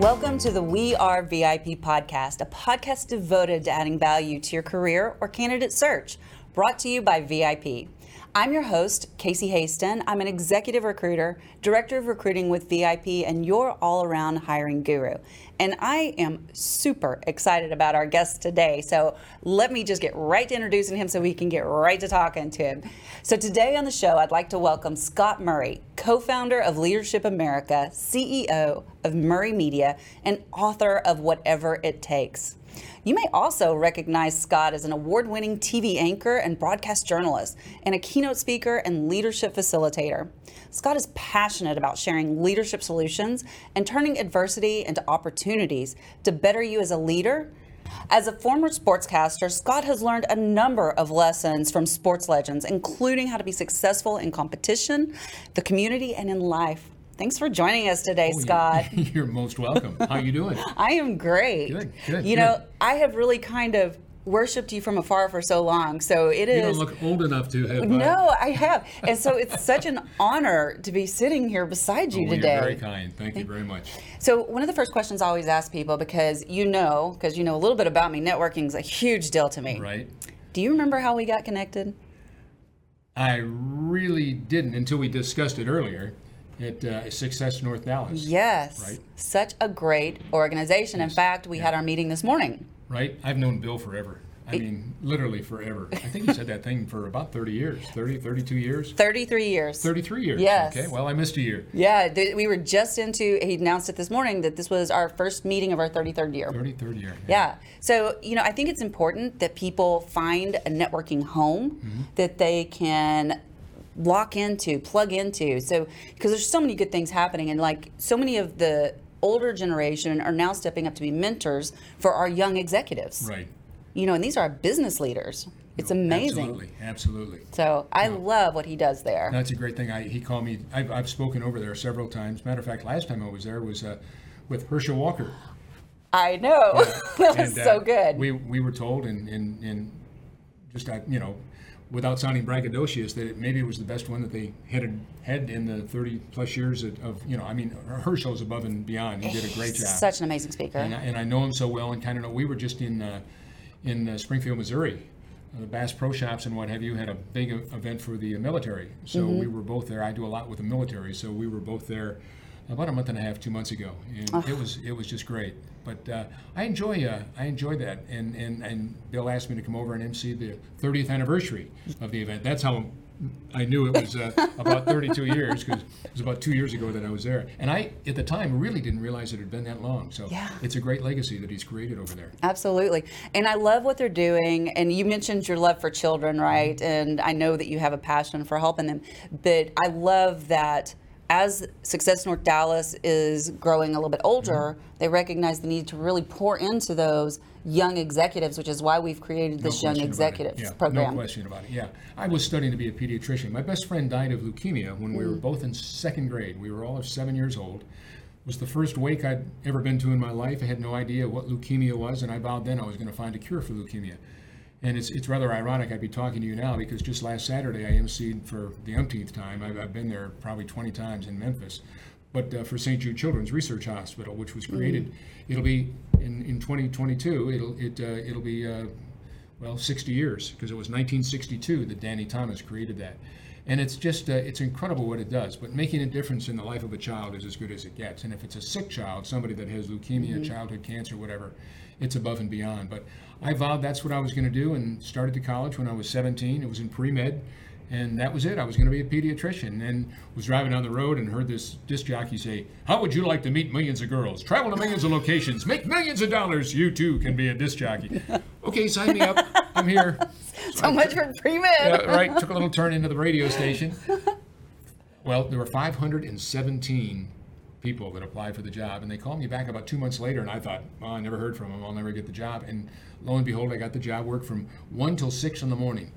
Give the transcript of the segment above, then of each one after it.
Welcome to the We Are VIP podcast, a podcast devoted to adding value to your career or candidate search, brought to you by VIP. I'm your host, Casey Hasten. I'm an executive recruiter, director of recruiting with VIP, and your all around hiring guru. And I am super excited about our guest today. So let me just get right to introducing him so we can get right to talking to him. So today on the show, I'd like to welcome Scott Murray, co founder of Leadership America, CEO of Murray Media, and author of Whatever It Takes. You may also recognize Scott as an award winning TV anchor and broadcast journalist, and a keynote speaker and leadership facilitator. Scott is passionate about sharing leadership solutions and turning adversity into opportunities to better you as a leader. As a former sportscaster, Scott has learned a number of lessons from sports legends, including how to be successful in competition, the community, and in life. Thanks for joining us today, Oh, Scott. You're, you're most welcome. How are you doing? I am great. Good, good, You know. I have really kind of worshipped you from afar for so long, so it You is. don't look old enough to have. uh, no, I have, and so it's such an honor to be sitting here beside you oh, today. You're very kind. Thank you very much. So one of the first questions I always ask people, because you know, because you know a little bit about me, networking is a huge deal to me. Right. Do you remember how we got connected? I really didn't until we discussed it earlier at uh, Success North Dallas. Yes. Right. Such a great organization. In fact, we had our meeting this morning. Right. I've known Bill forever. I mean, literally forever. I think he said that thing for about 30 years, 30, 32 years, 33 years. 33 years. Yes. Okay. Well, I missed a year. Yeah, th- we were just into. He announced it this morning that this was our first meeting of our 33rd year. 33rd year. Yeah. So, you know, I think it's important that people find a networking home Mm-hmm. that they can lock into, plug into. So, because there's so many good things happening, and like so many of the older generation are now stepping up to be mentors for our young executives. Right. You know, and these are our business leaders. It's amazing. Absolutely. Absolutely. So, I love what he does there. That's a great thing. I, he called me. I've, I've spoken over there several times. Matter of fact, last time I was there was uh, with Herschel Walker. I know. that was And, uh, so good. We, we were told, in, in, in just uh, you know, without sounding braggadocious, that it maybe it was the best one that they had had in the 30 plus years of, of you know. I mean, Herschel's above and beyond. He did a great job. Such an amazing speaker. and, I, and I know him so well, and kind of know. We were just in uh, in uh, Springfield, Missouri. Uh, the Bass Pro Shops and what have you had a big event for the military. So Mm-hmm. we were both there. I do a lot with the military, so we were both there about a month and a half, two months ago, and Oh. it was it was just great. But uh, I enjoy uh, I enjoy that, and, and and Bill asked me to come over and MC the 30th anniversary of the event. That's how I knew it was uh, about 32 years because it was about two years ago that I was there, and I at the time really didn't realize it had been that long. So Yeah. it's a great legacy that he's created over there. Absolutely. And I love what they're doing. And you mentioned your love for children, right? And I know that you have a passion for helping them. But I love that as Success North Dallas is growing a little bit older, they recognize the need to really pour into those young executives, which is why we've created this young about it. executives Yeah, program. No question about it. Yeah, I was studying to be a pediatrician. My best friend died of leukemia when we were Mm. both in second grade. We were all seven years old. It was the first wake I'd ever been to in my life. I had no idea what leukemia was, and I vowed then I was going to find a cure for leukemia. And it's, it's rather ironic I'd be talking to you now because just last Saturday I emceed for the umpteenth time. I've, I've been there probably 20 times in Memphis. But uh, for St. Jude Children's Research Hospital, which was created, it'll be in, in 2022. It'll it uh, it'll be uh, well 60 years because it was 1962 that Danny Thomas created that, and it's just uh, it's incredible what it does. But making a difference in the life of a child is as good as it gets. And if it's a sick child, somebody that has leukemia, childhood cancer, whatever, it's above and beyond. But I vowed that's what I was going to do, and started to college when I was 17. It was in pre med. And that was it. I was going to be a pediatrician. And was driving down the road and heard this disc jockey say, "How would you like to meet millions of girls, travel to millions of locations, make millions of dollars? You too can be a disc jockey." okay, sign me up. I'm here. So much for pre-med. Yeah, right. Took a little turn into the radio station. Well, there were 517 people that apply for the job. And they called me back about two months later, and I thought, I never heard from them. I'll never get the job. And lo and behold, I got the job. Worked from one till six in the morning,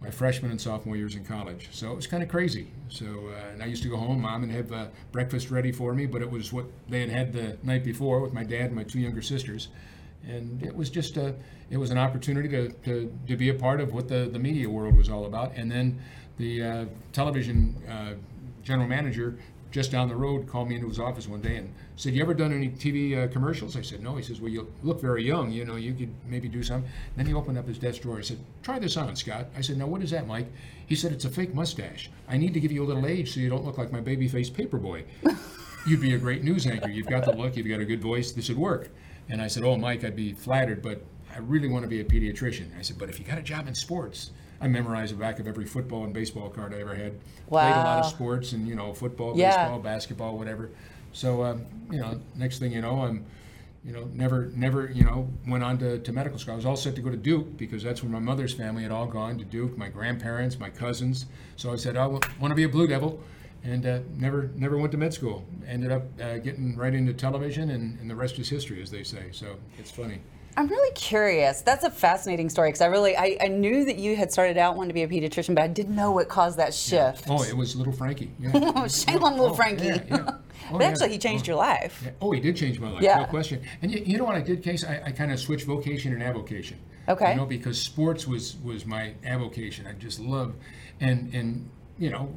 my freshman and sophomore years in college. So it was kind of crazy. So uh, and I used to go home, mom, and have uh, breakfast ready for me. But it was what they had had the night before with my dad and my two younger sisters. And it was just a, it was an opportunity to, to, to be a part of what the, the media world was all about. And then the uh, television uh, general manager just down the road called me into his office one day and said, "You ever done any TV uh, commercials?" I said, "No." He says, "Well, you look very young. You know, you could maybe do some." Then he opened up his desk drawer. and said, "Try this on, Scott." I said, "Now, what is that, Mike?" He said, "It's a fake mustache. I need to give you a little age so you don't look like my baby-faced paperboy. You'd be a great news anchor. You've got the look. You've got a good voice. This would work." And I said, "Oh, Mike, I'd be flattered, but I really want to be a pediatrician." I said, "But if you got a job in sports." I memorized the back of every football and baseball card I ever had. Wow. Played a lot of sports and you know football, Yeah. baseball, basketball, whatever. So um, you know, next thing you know, I'm you know never never you know went on to, to medical school. I was all set to go to Duke because that's where my mother's family had all gone to Duke. My grandparents, my cousins. So I said I want to be a Blue Devil. And uh, never, never went to med school. Ended up uh, getting right into television, and, and the rest is history, as they say. So it's funny. I'm really curious. That's a fascinating story because I really I, I knew that you had started out wanting to be a pediatrician, but I didn't know what caused that shift. Oh, it was little Frankie. Yeah. Shame on little Oh, Frankie. yeah, yeah. Oh, but yeah. actually, he changed Oh. your life. Yeah. Oh, he did change my life. Yeah. No question. And you, you know what I did, Case? I, I kind of switched vocation and avocation. Okay. You know, because sports was was my avocation. I just love, and and you know,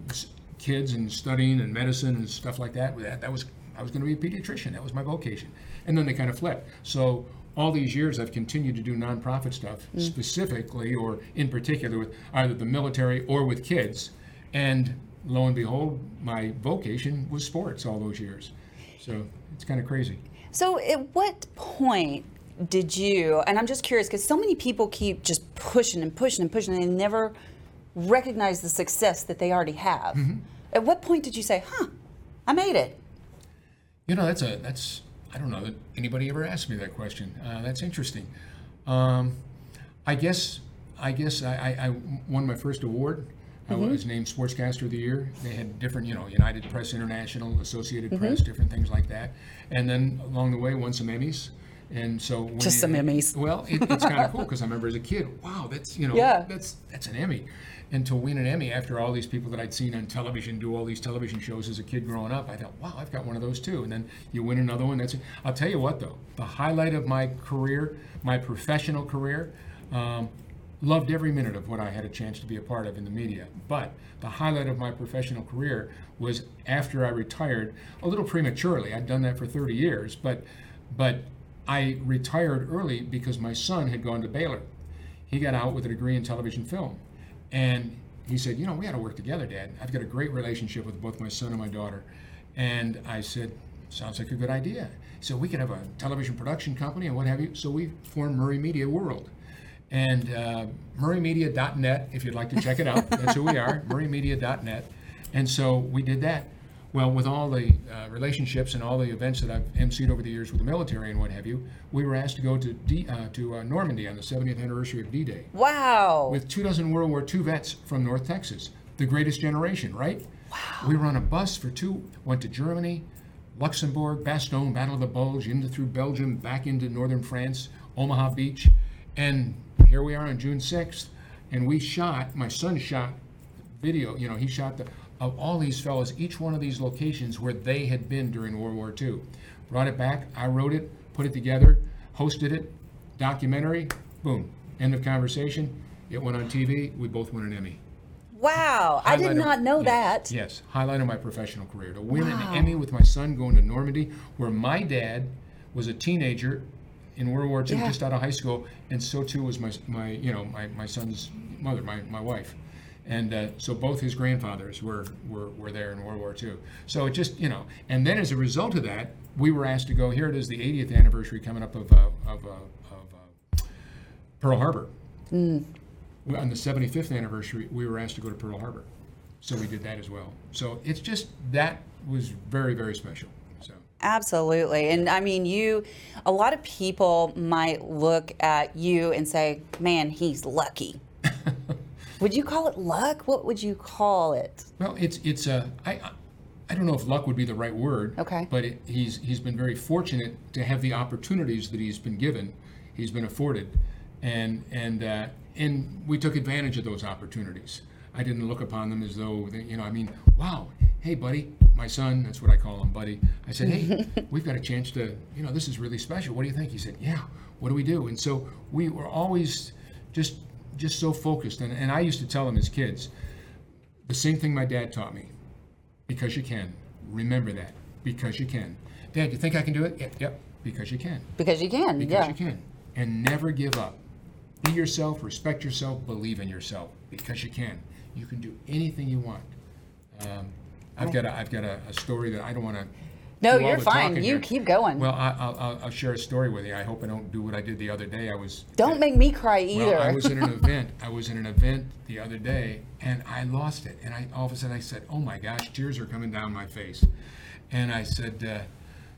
kids and studying and medicine and stuff like that. That that was I was going to be a pediatrician. That was my vocation. And then they kind of flipped. So all these years, I've continued to do nonprofit stuff, specifically or in particular with either the military or with kids. And lo and behold, my vocation was sports all those years. So it's kind of crazy. So, at what point did you? And I'm just curious because so many people keep just pushing and pushing and pushing, and they never recognize the success that they already have. Mm-hmm. At what point did you say, "Huh, I made it"? You know, that's a that's I don't know that anybody ever asked me that question. Uh, that's interesting. Um, I guess I guess I, I, I won my first award. I was named Sportscaster of the Year. They had different, you know, United Press International, Associated Press, different things like that. And then along the way, won some Emmys. And so Just you- some Emmys. Well, it, it's kind of cool because I remember as a kid, wow, that's you know, Yeah. that's that's an Emmy. And to win an Emmy after all these people that I'd seen on television do all these television shows as a kid growing up, I thought, wow, I've got one of those too. And then you win another one. That's I'll tell you what though, the highlight of my career, my professional career, um, loved every minute of what I had a chance to be a part of in the media. But the highlight of my professional career was after I retired, a little prematurely. I'd done that for 30 years, but but I retired early because my son had gone to Baylor. He got out with a degree in television film. And he said, You know, we got to work together, Dad. I've got a great relationship with both my son and my daughter. And I said, Sounds like a good idea. So we could have a television production company and what have you. So we formed Murray Media World. And uh, murraymedia.net, if you'd like to check it out, that's who we are, murraymedia.net. And so we did that. Well, with all the uh, relationships and all the events that I've emceed over the years with the military and what have you, we were asked to go to D, uh, to uh, Normandy on the 70th anniversary of D-Day Wow. with two dozen World War II vets from North Texas, the greatest generation, right? Wow. We were on a bus for two, went to Germany, Luxembourg, Bastogne, Battle of the Bulge, into through Belgium, back into northern France, Omaha Beach, and here we are on June 6th, and we shot, my son shot video, you know, he shot the, of all these fellows, each one of these locations where they had been during World War II. Brought it back, I wrote it, put it together, hosted it, documentary, boom, end of conversation. It went on TV, we both won an Emmy. wow. I did of- not know yes, that. Yes, highlight of my professional career. To win Wow. an Emmy with my son going to Normandy, where my dad was a teenager in World War II, Yeah. just out of high school, and so too was my, my you know, my, my son's mother, my, my wife. And uh, so both his grandfathers were, were, were there in World War II. So it just, you know, and then as a result of that, we were asked to go, here it is, the 80th anniversary coming up of, uh, of, uh, of uh, Pearl Harbor. Mm. On the 75th anniversary, we were asked to go to Pearl Harbor. So we did that as well. So it's just, that was very, very special. So. Absolutely. And I mean, you, a lot of people might look at you and say, man, he's lucky. Would you call it luck? What would you call it? Well, it's it's a I I- don't know if luck would be the right word. Okay. But it, he's he's been very fortunate to have the opportunities that he's been given, he's been afforded, and and uh, and we took advantage of those opportunities. I didn't look upon them as though they, you know. I mean, wow, hey buddy, my son. That's what I call him, buddy. I said, hey, we've got a chance to, you know, this is really special. What do you think? He said, yeah. What do we do? And so we were always just just so focused. And, and I used to tell them as kids, the same thing my dad taught me because you can. Remember that. Because you can. Dad, you think I can do it? Yep, yep. Because you can. Because you can. Because yeah. you can. And never give up. Be yourself, respect yourself, believe in yourself. Because you can. You can do anything you want. Um, I've got a, I've got a, a story that I don't want to. No, you're fine. You here. keep going. Well, I, I'll, I'll, I'll share a story with you. I hope I don't do what I did the other day. I was Don't make me cry either. well, I was in an event. I was in an event the other day, and I lost it. And I all of a sudden I said, "Oh my gosh, tears are coming down my face." And I said, uh,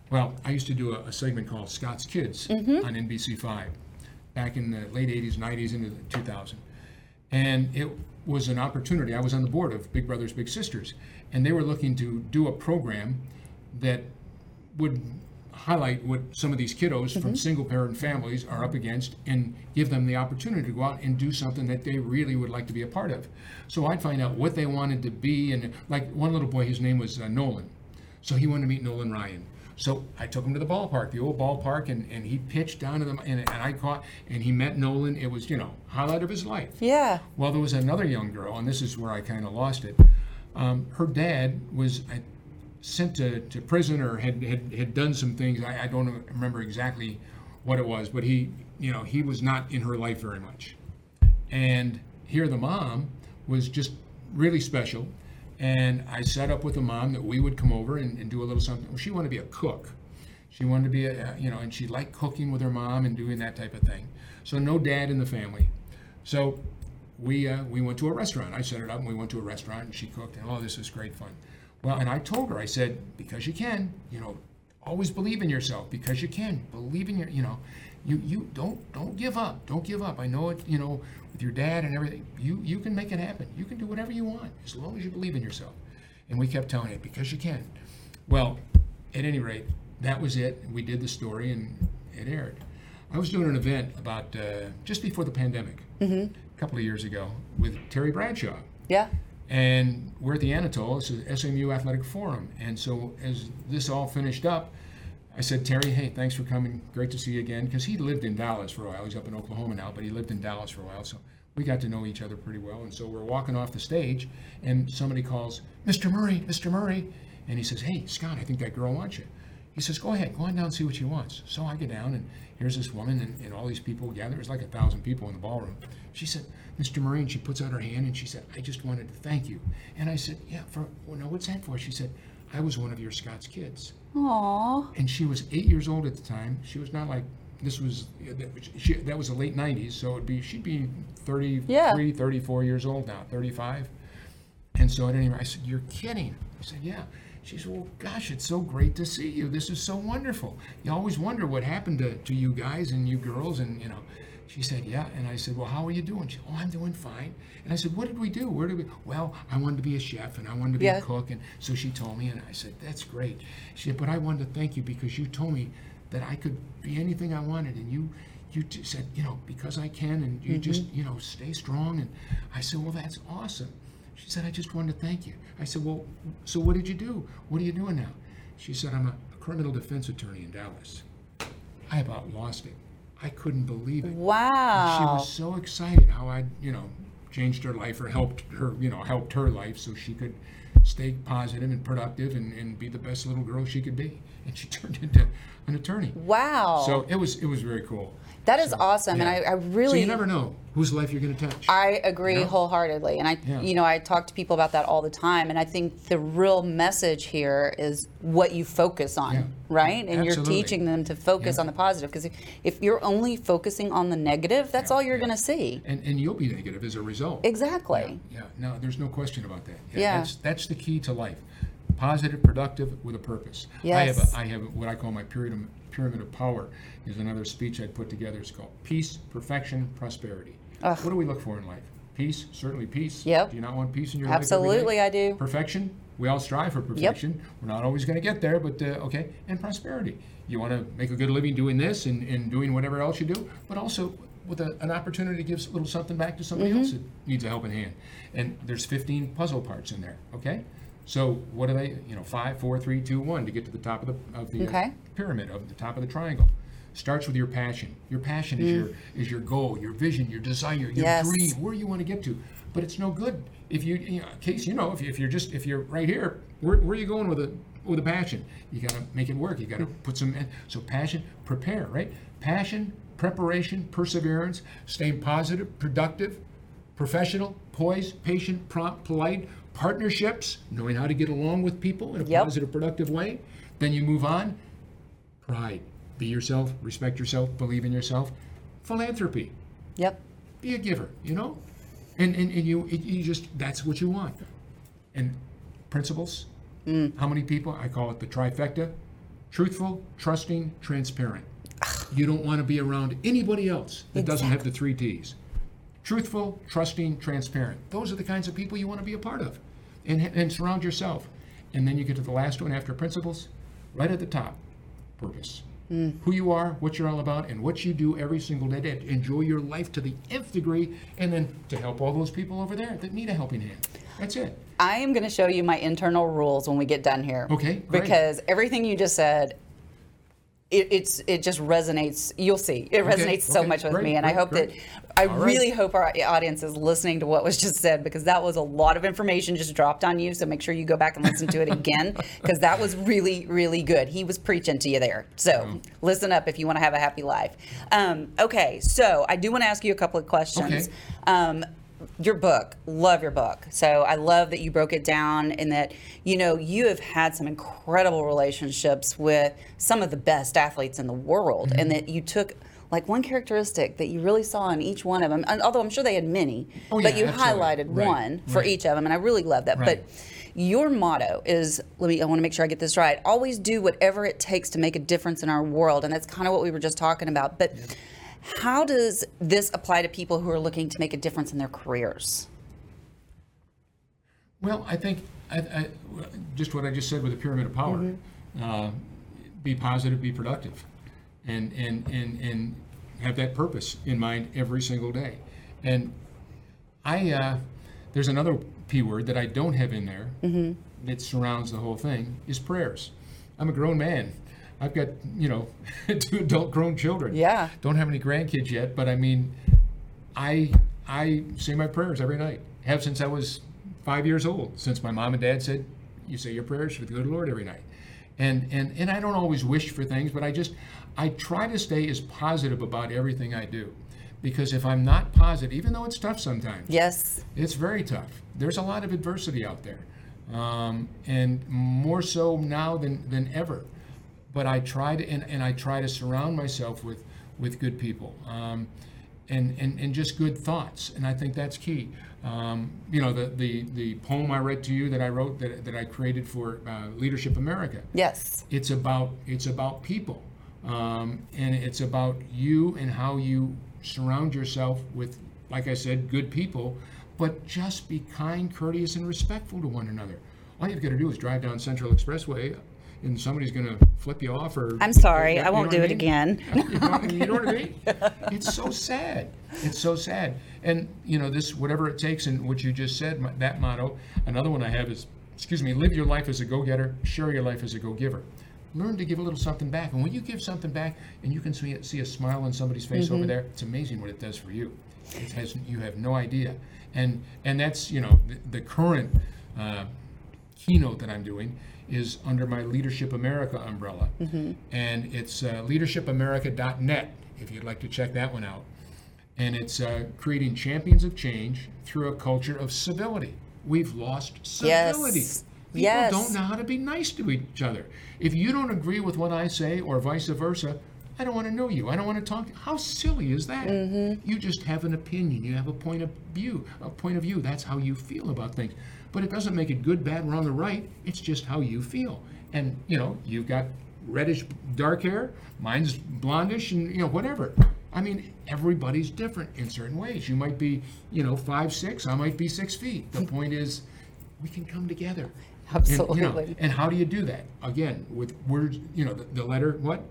"Well, I used to do a, a segment called Scott's Kids Mm-hmm. on NBC5 back in the late '80s, '90s, into the 2000, and it was an opportunity. I was on the board of Big Brothers Big Sisters, and they were looking to do a program that would highlight what some of these kiddos from single parent families are up against and give them the opportunity to go out and do something that they really would like to be a part of. So I'd find out what they wanted to be. And like one little boy, his name was uh, Nolan. So he wanted to meet Nolan Ryan. So I took him to the ballpark, the old ballpark, and, and he pitched down to them, and, and I caught, and he met Nolan. It was, you know, highlight of his life. yeah. Well, there was another young girl, and this is where I kind of lost it. Um, her dad was uh, sent to, to prison or had, had, had done some things. I, I don't remember exactly what it was, but he, you know, he was not in her life very much. And here the mom was just really special. And I set up with the mom that we would come over and, and do a little something. She wanted to be a cook. She wanted to be a, you know, and she liked cooking with her mom and doing that type of thing. So no dad in the family. So we uh, we went to a restaurant. I set it up and we went to a restaurant and she cooked and oh this is great fun. Well, and I told her I said because you can, you know, always believe in yourself because you can. Believe in your, you know, you you don't don't give up. Don't give up. I know it, you know, with your dad and everything. You you can make it happen. You can do whatever you want as long as you believe in yourself. And we kept telling it because you can. Well, at any rate, that was it. We did the story and it aired. I was doing an event about uh, just before the pandemic, a couple of years ago, with Terry Bradshaw. Yeah. And we're at the Anatole, it's a SMU Athletic Forum. And so as this all finished up, I said, Terry, hey, thanks for coming. Great to see you again. Because he lived in Dallas for a while. He's up in Oklahoma now, but he lived in Dallas for a while. So we got to know each other pretty well. And so we're walking off the stage, and somebody calls, Mr. Murray, Mr. Murray. And he says, hey, Scott, I think that girl wants you. He says, go ahead, go on down and see what she wants. So I get down, and here's this woman, and, and all these people gather. There's like a thousand people in the ballroom. She said, Mr. And she puts out her hand, and she said, I just wanted to thank you. And I said, yeah, for, well, no, what's that for? She said, I was one of your Scott's kids. Aw. And she was eight years old at the time. She was not like, this was, that was- she, that was the late 90s, so it'd be, she'd be 33, Yeah. 34 years old now, 35. And so at any rate, I said, You're kidding. I said, Yeah. She said, Well, gosh, it's so great to see you. This is so wonderful. You always wonder what happened to, to you guys and you girls. And, you know, she said, Yeah. And I said, Well, how are you doing? She said, Oh, I'm doing fine. And I said, What did we do? Where did we? Well, I wanted to be a chef and I wanted to be Yeah. a cook. And so she told me, and I said, That's great. She said, But I wanted to thank you because you told me that I could be anything I wanted. And you, you said, you know, because I can, and you mm-hmm. just, you know, stay strong. And I said, well, that's awesome. She said, I just wanted to thank you. I said, well, so what did you do? What are you doing now? She said, I'm a criminal defense attorney in Dallas. I about lost it. I couldn't believe it. Wow. She was so excited how I, you know, changed her life or helped her, you know, helped her life so she could stay positive and productive and, and be the best little girl she could be. And she turned into an attorney. Wow. So it was it was very cool. That is So, awesome. yeah. And I, I So really. you never know whose life you're going to touch. I agree Yeah. wholeheartedly. And I, Yeah. you know, I talk to people about that all the time. And I think the real message here is what you focus on, Yeah. right? And you're teaching them to focus on the positive. Because if, if you're only focusing on the negative, that's all you're going to see. and and you'll be negative as a result. Exactly. Yeah, no, there's no question about that. Yeah. That's that's the key to life. Positive, productive, with a purpose. Yes. I have a, I have what I call my pyramid pyramid of power. Is another speech I put together. It's called peace, perfection, prosperity. Ugh. What do we look for in life? Peace, certainly peace. Yep. Do you not want peace in your life? Absolutely, I do. Perfection. We all strive for perfection. We're not always going to get there, but uh, okay. And prosperity. You want to make a good living doing this and, and doing whatever else you do, but also with a, an opportunity to give a little something back to somebody Mm-hmm. else that needs a helping hand. And there's 15 puzzle parts in there. Okay. So what are they? You know, five, four, three, two, one to get to the top of the of the uh, Okay. pyramid of the top of the triangle. Starts with your passion. Your passion is your is your goal, your vision, your desire, your Mm. Yes. dream, where you want to get to. But it's no good if you, you know, case you know, if, you, if you're just if you're right here, where, where are you going with a with a passion? You got to make it work. You got to put some. So passion, prepare, right? Passion, preparation, perseverance, staying positive, productive, professional, poised, patient, prompt, polite, partnerships, knowing how to get along with people in a Yep. positive, productive way. Then you move on. Pride. Be yourself, respect yourself, believe in yourself. Philanthropy. Yep. Be a giver, you know? And and, and you you just that's what you want. And principles. Mm. How many people? I call it the trifecta. Truthful, trusting, transparent. You don't want to be around anybody else that doesn't have the three T's. Truthful, trusting, transparent. Those are the kinds of people you want to be a part of. And, and surround yourself. And then you get to the last one after principles, right at the top purpose. Hmm. Who you are, what you're all about, and what you do every single day to enjoy your life to the nth degree, and then to help all those people over there that need a helping hand. That's it. I am going to show you my internal rules when we get done here. Okay, great. Because everything you just said, it, it's it just resonates. You'll see, it resonates so okay, much with great, me, and I hope great. that I All right. really hope our audience is listening to what was just said because that was a lot of information just dropped on you. So make sure you go back and listen to it again because that was really really good. He was preaching to you there. So listen up if you want to have a happy life. Um, okay, so I do want to ask you a couple of questions. Okay. Um, your book love your book so i love that you broke it down and that you know you have had some incredible relationships with some of the best athletes in the world and mm-hmm. that you took like one characteristic that you really saw in each one of them and although i'm sure they had many Oh, but you absolutely. highlighted Right, one for right. each of them and i really love that Right. but your motto is let me i want to make sure i get this right always do whatever it takes to make a difference in our world and that's kind of what we were just talking about but how does this apply to people who are looking to make a difference in their careers Well, I think I, I, just what I just said with the pyramid of power. Mm-hmm. Uh, be positive, be productive, and and and and have that purpose in mind every single day. And I uh, there's another p word that I don't have in there Mm-hmm. that surrounds the whole thing is prayers. I'm a grown man. I've got you know two adult grown children. Yeah. Don't have any grandkids yet, but I mean, I I say my prayers every night. Have since I was five years old. Since my mom and dad said, "You say your prayers for the good Lord every night," and and and I don't always wish for things, but I just I try to stay as positive about everything I do, because if I'm not positive, even though it's tough sometimes, yes it's very tough. There's a lot of adversity out there, um, and more so now than than ever. But I try to, and, and I try to surround myself with with good people, um, and, and and just good thoughts. And I think that's key. Um, you know, the, the the poem I read to you that I wrote that, that I created for uh, Leadership America yes it's about it's about people um, and it's about you and how you surround yourself with like i said good people but just be kind courteous and respectful to one another all you've got to do is drive down central expressway and somebody's going to flip you off or I'm sorry, you I won't do it mean? again. you, know, you know what I mean? It's so sad. It's so sad. And you know this, whatever it takes, and what you just said, my- that motto. Another one I have is, excuse me, live your life as a go-getter, share your life as a go-giver. Learn to give a little something back, and when you give something back, and you can see see a smile on somebody's face over there, it's amazing what it does for you. It has you have no idea. And and that's you know the, the current. Uh, keynote that I'm doing is under my Leadership America umbrella. And it's uh, leadershipamerica.net if you'd like to check that one out. And it's uh, creating champions of change through a culture of civility. We've lost civility. Yes. People Yes. don't know how to be nice to each other. If you don't agree with what I say or vice versa, I don't want to know you. I don't want to talk. How silly is that? Mm-hmm. You just have an opinion. You have a point of view. A point of view. That's how you feel about things. But it doesn't make it good, bad, or wrong, or right. It's just how you feel. And you know, you've got reddish dark hair. Mine's blondish, and you know whatever. I mean, everybody's different in certain ways. You might be, you know, five six. I might be six feet. The point is, we can come together. Absolutely. And, you know, and how do you do that? Again, with words, you know, the, the letter what?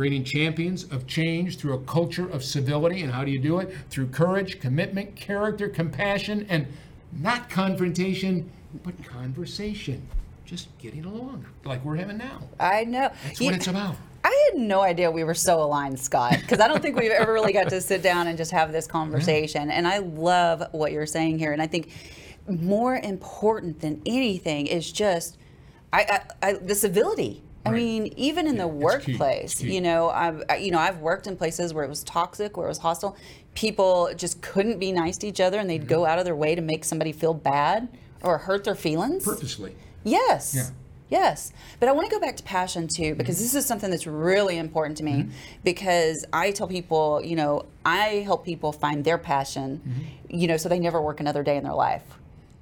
Creating champions of change through a culture of civility. And how do you do it? Through courage, commitment, character, compassion, and not confrontation, but conversation. Just getting along like we're having now. I know. That's You- what it's about. I had no idea we were so aligned, Scott, because I don't think we've ever really got to sit down and just have this conversation. And I love what you're saying here. And I think more important than anything is just I, I, I the civility. I Right. mean, even in the workplace, you know, I've you know I've worked in places where it was toxic, where it was hostile. People just couldn't be nice to each other, and they'd Mm-hmm. go out of their way to make somebody feel bad or hurt their feelings. Purposely. Yes. Yeah. Yes. But I want to go back to passion too, because this is something that's really important to me. Because I tell people, you know, I help people find their passion, you know, so they never work another day in their life.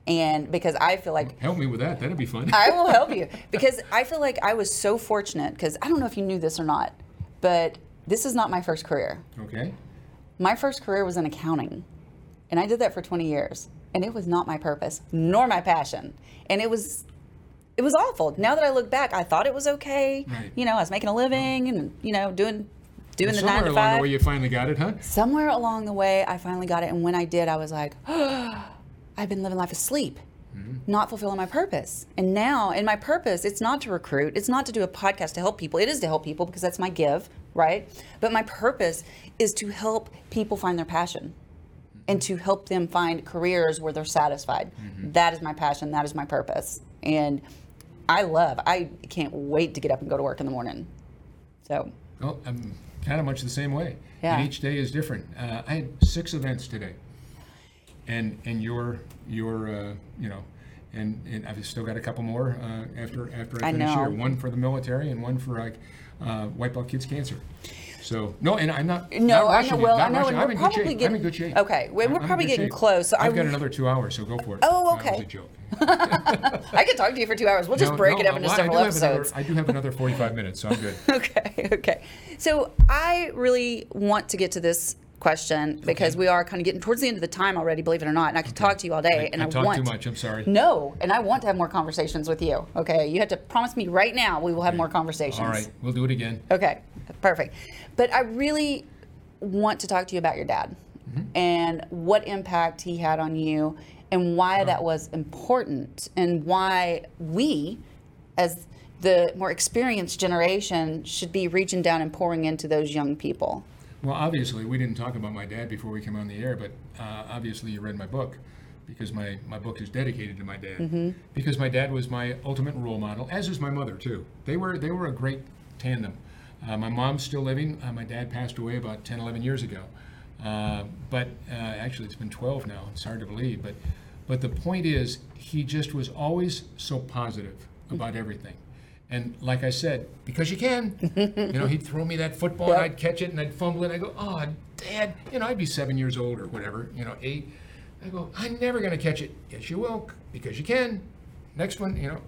And because I feel like Help me with that. That'd be fun. I will help you because I feel like I was so fortunate because I don't know if you knew this or not, but this is not my first career. okay. My first career was in accounting, and I did that for 20 years, and it was not my purpose nor my passion, and it was. It was awful. Now that I look back, I thought it was okay. Right. You know, I was making a living and you know doing doing the nine to five. Somewhere along the way, you finally got it, huh? Somewhere along the way, I finally got it, and when I did, I was like, I've been living life asleep, mm-hmm. not fulfilling my purpose. And now, in my purpose, it's not to recruit, it's not to do a podcast to help people. It is to help people because that's my give, right? But my purpose is to help people find their passion mm-hmm. and to help them find careers where they're satisfied. Mm-hmm. That is my passion, that is my purpose. And I love, I can't wait to get up and go to work in the morning. So, Well, I'm kind of much the same way. Yeah. And each day is different. Uh, I had six events today, and and your your uh, you know, and, and I've still got a couple more uh, after after I I finish know. here. One for the military and one for like uh, white belt kids cancer. So no, and I'm not. No, not I know. Well, not I know, and I'm we're in good shape. I'm getting- in good shape. Okay, well, I'm- we're I'm probably getting shape. close, so I've I got another two hours, so go for it. Oh, That okay. was a joke. I could talk to you for two hours. We'll just No, break no, it up into well, I several another- episodes. I do have another 45 minutes, so I'm good. okay, okay. So I really want to get to this question because we are kind of getting towards the end of the time already, believe it or not. And I could talk to you all day, I, and I I talk want too much. I'm sorry. No, and I want to have more conversations with you. Okay, you have to promise me right now we will have more conversations. All right, we'll do it again. Okay, perfect. But I really want to talk to you about your dad Mm-hmm. and what impact he had on you and why that was important and why we, as the more experienced generation, should be reaching down and pouring into those young people. Well, obviously, we didn't talk about my dad before we came on the air, but uh, obviously, you read my book because my, my book is dedicated to my dad. Because my dad was my ultimate role model, as is my mother too. They were they were a great tandem. Uh, my mom's still living. Uh, my dad passed away about 10, 11 years ago. Uh, but uh, actually, it's been 12 now. It's hard to believe, but but the point is, he just was always so positive about everything. And like I said, because you can, you know, he'd throw me that football and I'd catch it and I'd fumble it. I go, oh, Dad, you know, I'd be seven years old or whatever, you know, eight. I go, I'm never going to catch it. Yes, you will, because you can. Next one, you know,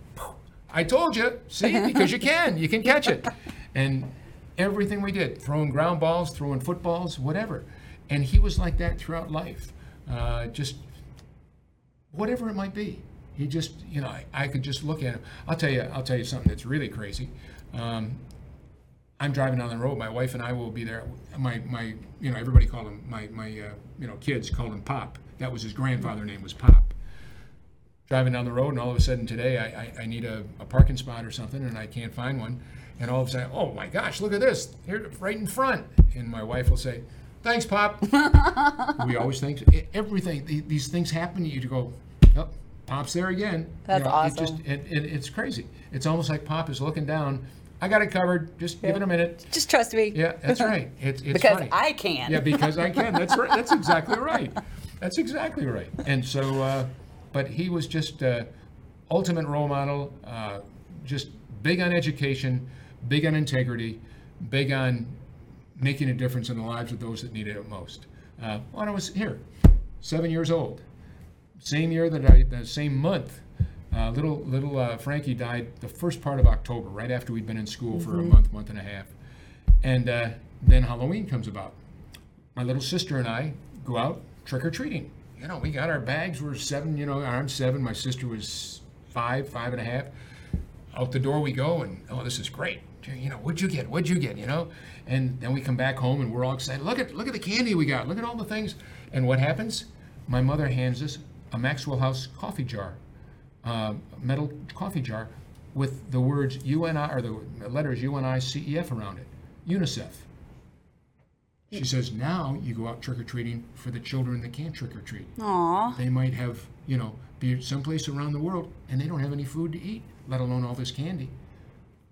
I told you, see, because you can, you can catch it. And everything we did, throwing ground balls, throwing footballs, whatever. And he was like that throughout life. Uh, just whatever it might be. He just, you know, I, I could just look at him. I'll tell you, I'll tell you something that's really crazy. Um, I'm driving down the road. My wife and I will be there. My, my, you know, everybody called him my, my, uh, you know, kids called him Pop. That was his grandfather name was Pop. Driving down the road, and all of a sudden today, I, I, I need a, a parking spot or something, and I can't find one. And all of a sudden, oh my gosh, look at this! Here, right in front. And my wife will say, "Thanks, Pop." we always think everything. These things happen. To you to go, oh, Pop's there again. You That's know, It just, awesome. it, it, it's crazy. It's almost like Pop is looking down. I got it covered. Just give it a minute. Just trust me. Yeah, that's right. It's, it's Because funny. I can. Yeah, because I can. That's right. That's exactly right. That's exactly right. And so, uh, but he was just uh, ultimate role model. Uh, just big on education, big on integrity, big on making a difference in the lives of those that needed it most. Uh, when I was here, seven years old, same year that I, the same month, uh, little little uh, Frankie died the first part of October, right after we'd been in school for a month, month and a half, and uh, then Halloween comes about. my little sister and I go out trick or treating. You know, we got our bags. We're seven. You know, I'm seven. My sister was five, five and a half. Out the door we go, and oh, this is great. You know, what'd you get? What'd you get? You know, and then we come back home and we're all excited. Look at look at the candy we got. Look at all the things. And what happens? My mother hands us a Maxwell House coffee jar, uh, metal coffee jar, with the words UNI or the letters UNICEF around it, UNICEF. She says now you go out trick or treating for the children that can't trick or treat. Aw. They might have, you know, be someplace around the world and they don't have any food to eat, let alone all this candy.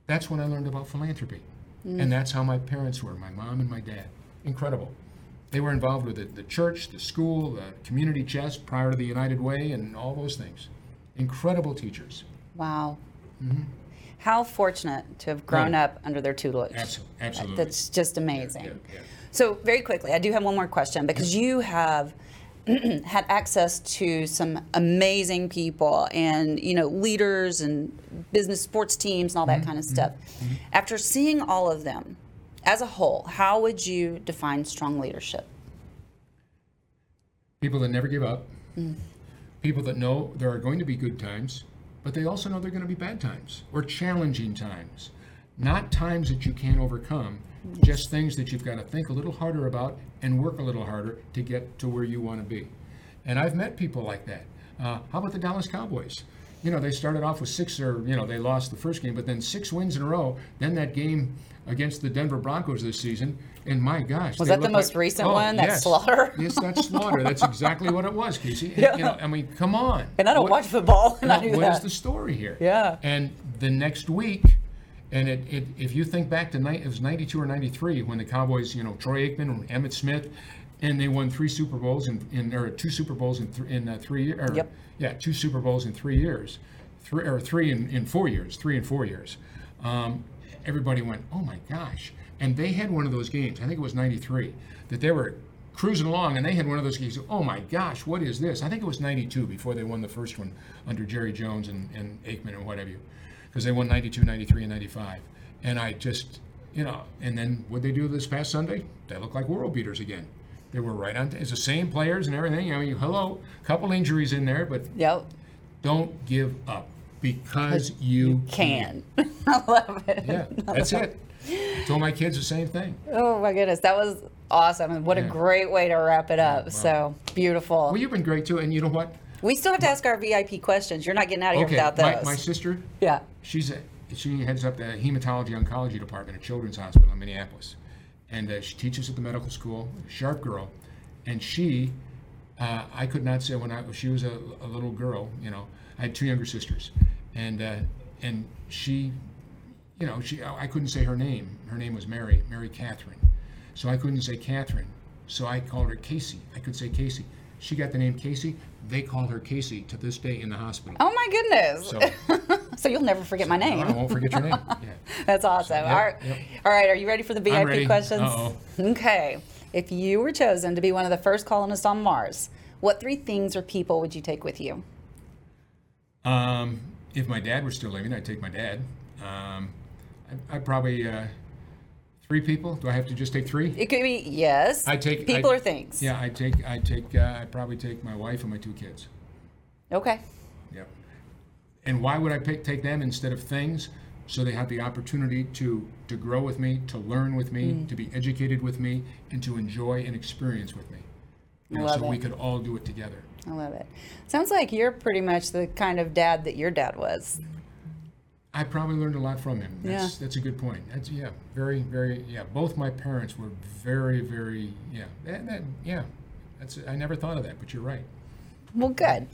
That's when I learned about philanthropy. And that's how my parents were, my mom and my dad. Incredible. They were involved with the, the church, the school, the community chest prior to the United Way, and all those things. Incredible teachers. Wow. Mm-hmm. How fortunate to have grown Right. up under their tutelage. Abso- absolutely. That's just amazing. Yeah, yeah. So, very quickly, I do have one more question because you have had access to some amazing people and you know leaders and business sports teams and all Mm-hmm. that kind of stuff. Mm-hmm. Mm-hmm. After seeing all of them as a whole, how would you define strong leadership? People that never give up. People that know there are going to be good times, but they also know there are going to be bad times or challenging times. Not times that you can't overcome, just things that you've got to think a little harder about and work a little harder to get to where you want to be. And I've met people like that. Uh, how about the Dallas Cowboys? You know, they started off with six, or, you know, they lost the first game, but then six wins in a row. Then that game against the Denver Broncos this season, and my gosh. Was that the most like- recent Oh, one, that yes. slaughter? Yes, that's slaughter. That's exactly what it was, Casey. Yeah. You know, I mean, come on. And I don't What- watch football, and I what- knew what that. is the story here? Yeah. And the next week, and it, it if you think back to ni- it was 92 or 93 when the Cowboys, you know, Troy Aikman and Emmitt Smith, and they won three Super Bowls in, in or two Super Bowls in, th- in uh, three years. Yep. Yeah, two Super Bowls in three years, three or three in, in four years, three and four years. Um, everybody went, oh my gosh! And they had one of those games. I think it was '93 that they were cruising along, and they had one of those games. Oh my gosh, what is this? I think it was '92 before they won the first one under Jerry Jones and, and Aikman and what have you, because they won '92, '93, and '95. And I just, you know, and then what they do this past Sunday? They look like world beaters again. They were right on. It's the same players and everything. I mean, hello, couple injuries in there, but Yep. don't give up because you Can. I love it. Yeah, that's it. Told my kids the same thing. Oh my goodness, that was awesome. And what a great way to wrap it up. So beautiful. Well, you've been great too, and you know what? We still have to ask our VIP questions. You're not getting out of here Okay, without my, those. my sister, yeah. she's a, she heads up the hematology oncology department at Children's Hospital in Minneapolis, and uh, she teaches at the medical school. Sharp girl, and she, uh, I could not say when I she was a, a little girl. You know, I had two younger sisters, and uh, and she, you know, she I couldn't say her name. Her name was Mary, Mary Catherine, so I couldn't say Catherine. So I called her Casey. I could say Casey. She got the name Casey. They call her Casey to this day in the hospital. Oh my goodness. So So you'll never forget my name. I won't forget your name. Yeah. That's awesome. Yep, all, right. yep. all right, are you ready for the VIP questions? Uh-oh. Okay. If you were chosen to be one of the first colonists on Mars, what three things or people would you take with you? Um, if my dad were still living, I'd take my dad. Um, I, I'd probably uh, three people. Do I have to just take three? It could be yes. I take people I- or things. Yeah, I take I take uh, I'd probably take my wife and my two kids. Okay. Yep. And why would I pick take them instead of things? So they have the opportunity to to grow with me, to learn with me, Mm. to be educated with me, and to enjoy and experience with me. Know, Love so it. we could all do it together. I love it. Sounds like you're pretty much the kind of dad that your dad was. I probably learned a lot from him. That's, Yeah. that's a good point. That's yeah, very, very yeah. Both my parents were very, very yeah. That, that yeah, that's I never thought of that, but you're right. Well, good.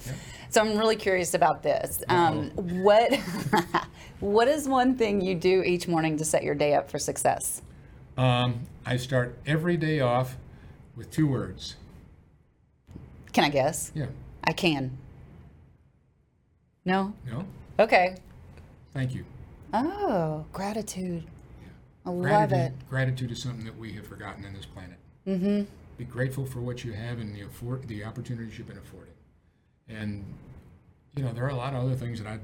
So I'm really curious about this. Um, what What is one thing you do each morning to set your day up for success? Um, I start every day off with two words. Can I guess? Yeah. I can. No? No. Okay. Thank you. Oh, gratitude. I love Gratitude, it. gratitude is something that we have forgotten in this planet. Mm-hmm. Be grateful for what you have and the afford the opportunities you've been afforded. And you know there are a lot of other things that I'd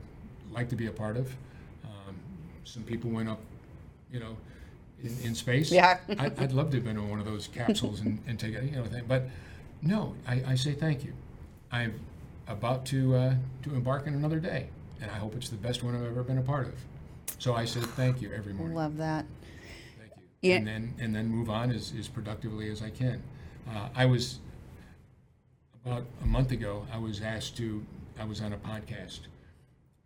like to be a part of. Um, some people went up, you know, in, in space. Yeah. I, I'd love to have been in one of those capsules and, and take it, you know, thing. But no, I, I say thank you. I'm about to uh, to embark on another day, and I hope it's the best one I've ever been a part of. So I say thank you every morning. Love that. Thank you. Yeah. And then and then move on as, as productively as I can. Uh, I was about a month ago. I was asked to. I was on a podcast,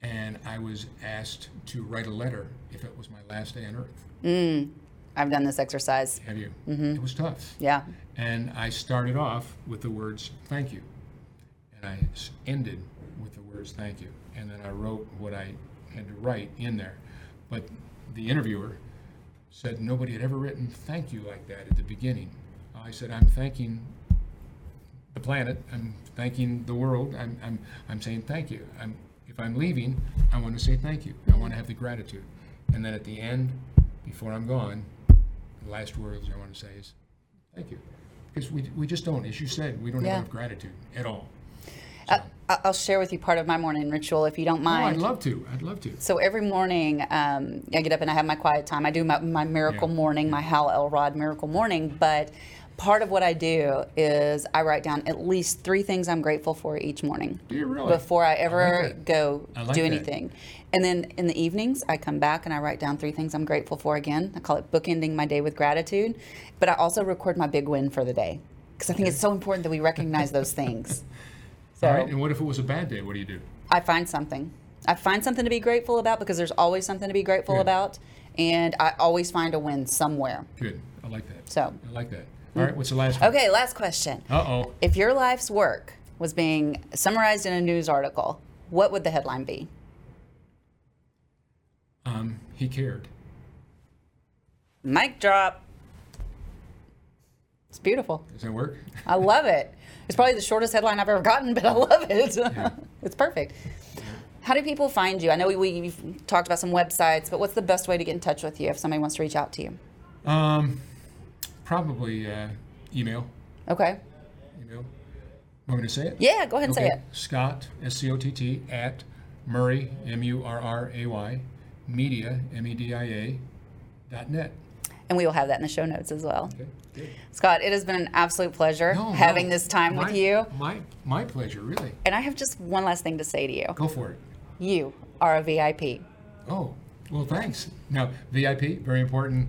and I was asked to write a letter if it was my last day on Earth. I've done this exercise. Have you? Mm-hmm. It was tough. Yeah. And I started off with the words "thank you," and I ended with the words "thank you," and then I wrote what I had to write in there. But the interviewer said nobody had ever written "thank you" like that at the beginning. I said I'm thanking the planet. I'm thanking the world. I'm I'm I'm saying thank you. I'm if I'm leaving, I want to say thank you. I want to have the gratitude. And then at the end, before I'm gone, last words I want to say is thank you. Because we, we just don't, as you said, we don't Yeah. have enough gratitude at all. I, I'll share with you part of my morning ritual if you don't Oh, I'd love to. I'd love to. So every morning, um, I get up and I have my quiet time. I do my, my miracle Yeah. morning, my Hal Elrod miracle morning. But part of what I do is I write down at least three things I'm grateful for each morning Do you really? before I ever that. go I like do that. anything. And then in the evenings, I come back and I write down three things I'm grateful for again. I call it bookending my day with gratitude. But I also record my big win for the day because I think it's so important that we recognize those things. So All right. And what if it was a bad day? What do you do? I find something. I find something to be grateful about because there's always something to be grateful about. And I always find a win somewhere. Good. I like that. So, I like that. All right. What's the last one? okay, last question. Uh oh. If your life's work was being summarized in a news article, what would the headline be? Um, he cared. Mic drop. It's beautiful. Does that work? I love it. It's probably the shortest headline I've ever gotten, but I love it. it's perfect. How do people find you? I know we, we've talked about some websites, but what's the best way to get in touch with you if somebody wants to reach out to you? Um, probably uh, email. Okay. Email. Want me to say it? Yeah, go ahead and say it. Scott, S C O T T, at Murray, M U R R A Y, media, M E D I A, dot net. And we will have that in the show notes as well. Okay, good. Scott, it has been an absolute pleasure No, having no, this time my- with you. My, my pleasure, really. And I have just one last thing to say to you. Go for it. You are a VIP. Oh, well, thanks. Now, VIP, very important